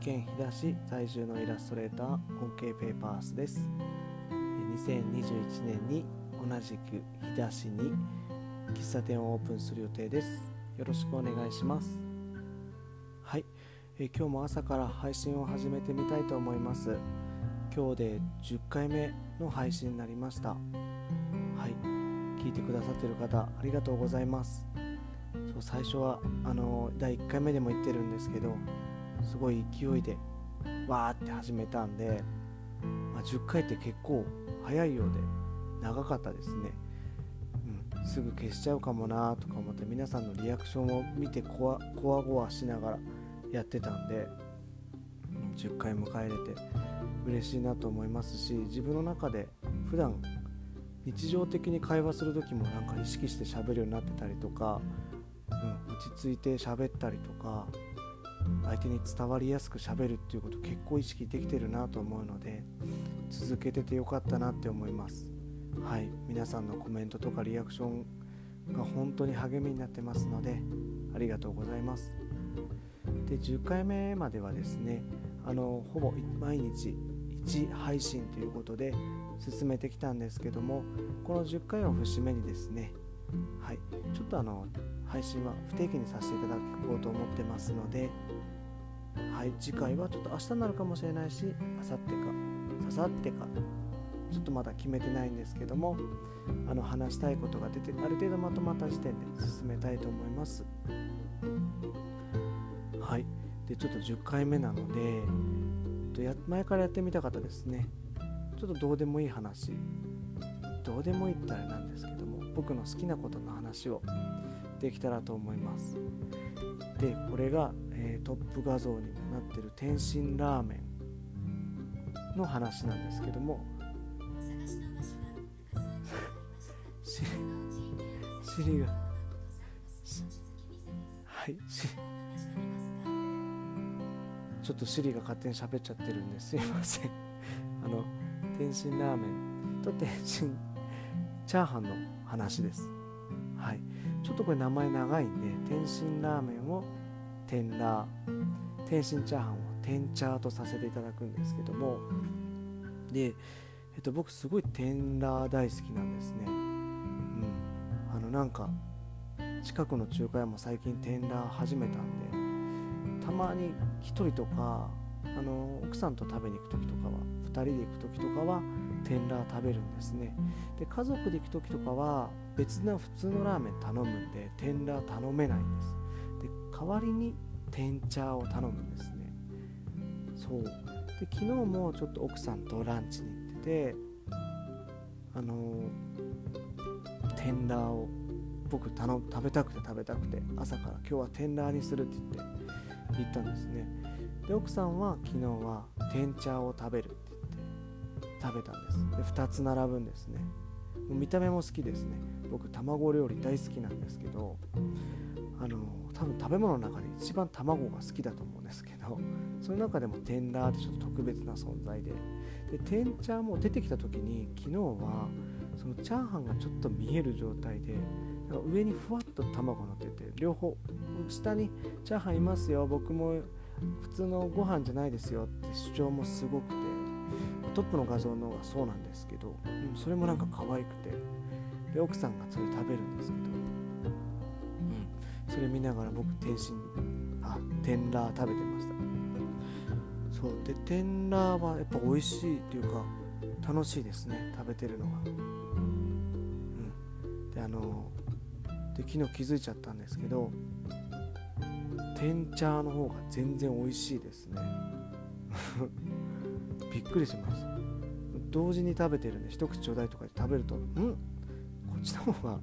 県飛騨市在住のイラストレーター OK ペーパースです。2021年に同じく飛騨市に喫茶店をオープンする予定です。よろしくお願いします。はい、え今日も朝から配信を始めてみたいと思います。今日で10回目の配信になりました。はい。聞いてくださってる方ありがとうございます。そう最初はあの第1回目でも言ってるんですけどすごい勢いでわーって始めたんで、まあ、10回って結構早いようで長かったですね、うん、すぐ消しちゃうかもなとか思って皆さんのリアクションを見てこわこわごわしながらやってたんで、10回迎えれて嬉しいなと思いますし自分の中で普段日常的に会話する時もなんか意識して喋るようになってたりとか、うん、落ち着いて喋ったりとか相手に伝わりやすくしゃべるっていうこと結構意識できてるなと思うので続けててよかったなって思います。はい。皆さんのコメントとかリアクションが本当に励みになってますのでありがとうございます。で10回目まではですねあのほぼ毎日1配信ということで進めてきたんですけどもこの10回を節目にですねはい。ちょっとあの配信は不定期にさせていただこうと思ってますのではい。次回はちょっと明日になるかもしれないし明後日かささってかちょっとまだ決めてないんですけどもあの話したいことが出てある程度まとまった時点で進めたいと思います。はい。でちょっと10回目なので前からやってみたかったですね。ちょっとどうでもいい話どうでもいいってあれなんですけども僕の好きなことの話をできたらと思います。でこれが、えー、トップ画像にもなってる天津ラーメンの話なんですけども。シリが。はいちょっとシリが勝手に喋っちゃってるんですいません。あの天津ラーメンと天津チャーハンの話です。はい。ちょっとこれ名前長いんで天津ラーメンを天ラー天津チャーハンを天チャーとさせていただくんですけども。で、えっと、僕すごい天ラー大好きなんですね。うん。あのなんか近くの中華屋も最近天ラー始めたんでたまに1人とかあの奥さんと食べに行く時とかは2人で行く時とかは天ラー食べるんですね。で家族で行く時とかは別な普通のラーメン頼むんで天ラー頼めないんです。で代わりに天茶を頼むんですね。そう。で昨日もちょっと奥さんとランチに行っててあのー、天ラーを僕頼食べたくて食べたくて朝から今日は天ラーにするって言って言ったんですね。で奥さんは昨日は天茶を食べる。食べたんです。で2つ並ぶんですね。もう見た目も好きですね。僕卵料理大好きなんですけどあの多分食べ物の中で一番卵が好きだと思うんですけどその中でもテンラーってちょっと特別な存在で。で天チャーも出てきた時に昨日はそのチャーハンがちょっと見える状態で上にふわっと卵乗ってて両方下にチャーハンいますよ僕も普通のご飯じゃないですよって主張もすごくて。トップの画像の方がそうなんですけど、うん、それもなんか可愛くてで奥さんがそれ食べるんですけど、うん、それ見ながら僕天津あ天ラー食べてました。そう。で天ラーはやっぱ美味しいっていうか楽しいですね。食べてるのがうん。であので昨日気づいちゃったんですけど天茶の方が全然美味しいですねびっくりします。同時に食べてるんで一口ちょうだいとかで食べるとん？こっちの方が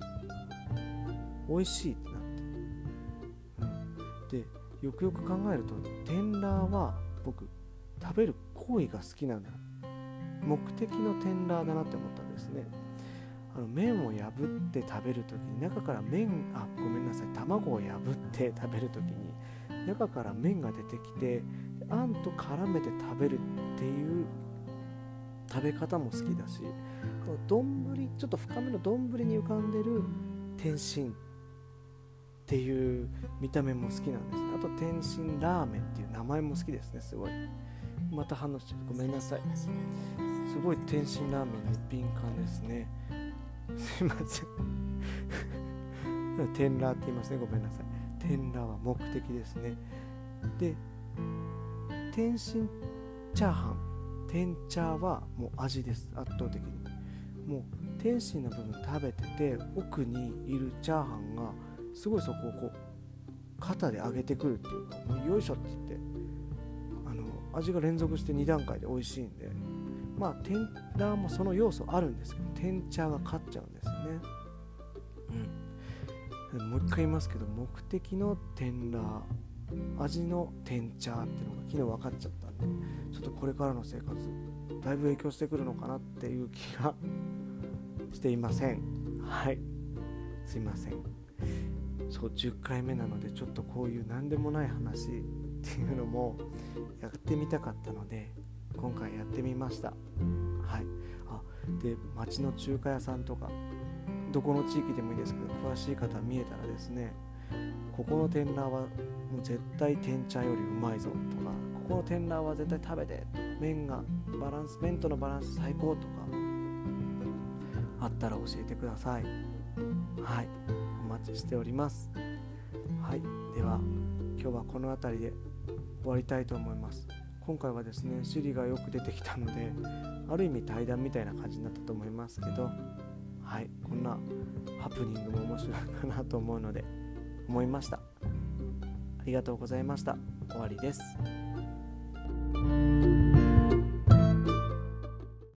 美味しいってなって、うん、でよくよく考えると天ラーは僕食べる行為が好きなんだ。目的の天ラーだなって思ったんですね。あの麺を破って食べる時に中から麺あごめんなさい。卵を破って食べる時に中から麺が出てきてあんと絡めて食べるっていう食べ方も好きだしこの丼ちょっと深めの丼に浮かんでる天津っていう見た目も好きなんですね。あと天津ラーメンっていう名前も好きですねすごい。また反応しちゃうごめんなさい。すごい天津ラーメンに敏感ですね。すいません。天ラーって言いますねごめんなさい。天ラーは目的ですね。で天津チャーハン天チャーはもう味です。圧倒的にもう天津の部分食べてて奥にいるチャーハンがすごいそこをこう肩で上げてくるっていう。かもうよいしょって言ってあの味が連続して2段階で美味しいんでまあ天ラーもその要素あるんですけど天茶が勝っちゃうんですよね。うん。もう一回言いますけど目的の天ラー。味の天茶っていうの昨日分かっちゃったんでちょっとこれからの生活だいぶ影響してくるのかなっていう気がしていません。はい。すいません。そう10回目なのでちょっとこういう何でもない話っていうのもやってみたかったので今回やってみました。はい。あで町の中華屋さんとかどこの地域でもいいですけど詳しい方見えたらですねここの天ラーはもう絶対天茶よりうまいぞとかここの天ラーは絶対食べて麺がバランス麺とのバランス最高とかあったら教えてください。はい。お待ちしております。はい。では今日はこの辺りで終わりたいと思います。今回はですねシリがよく出てきたのである意味対談みたいな感じになったと思いますけどはい。こんなハプニングも面白いかなと思うので思いました。ありがとうございました。終わりです。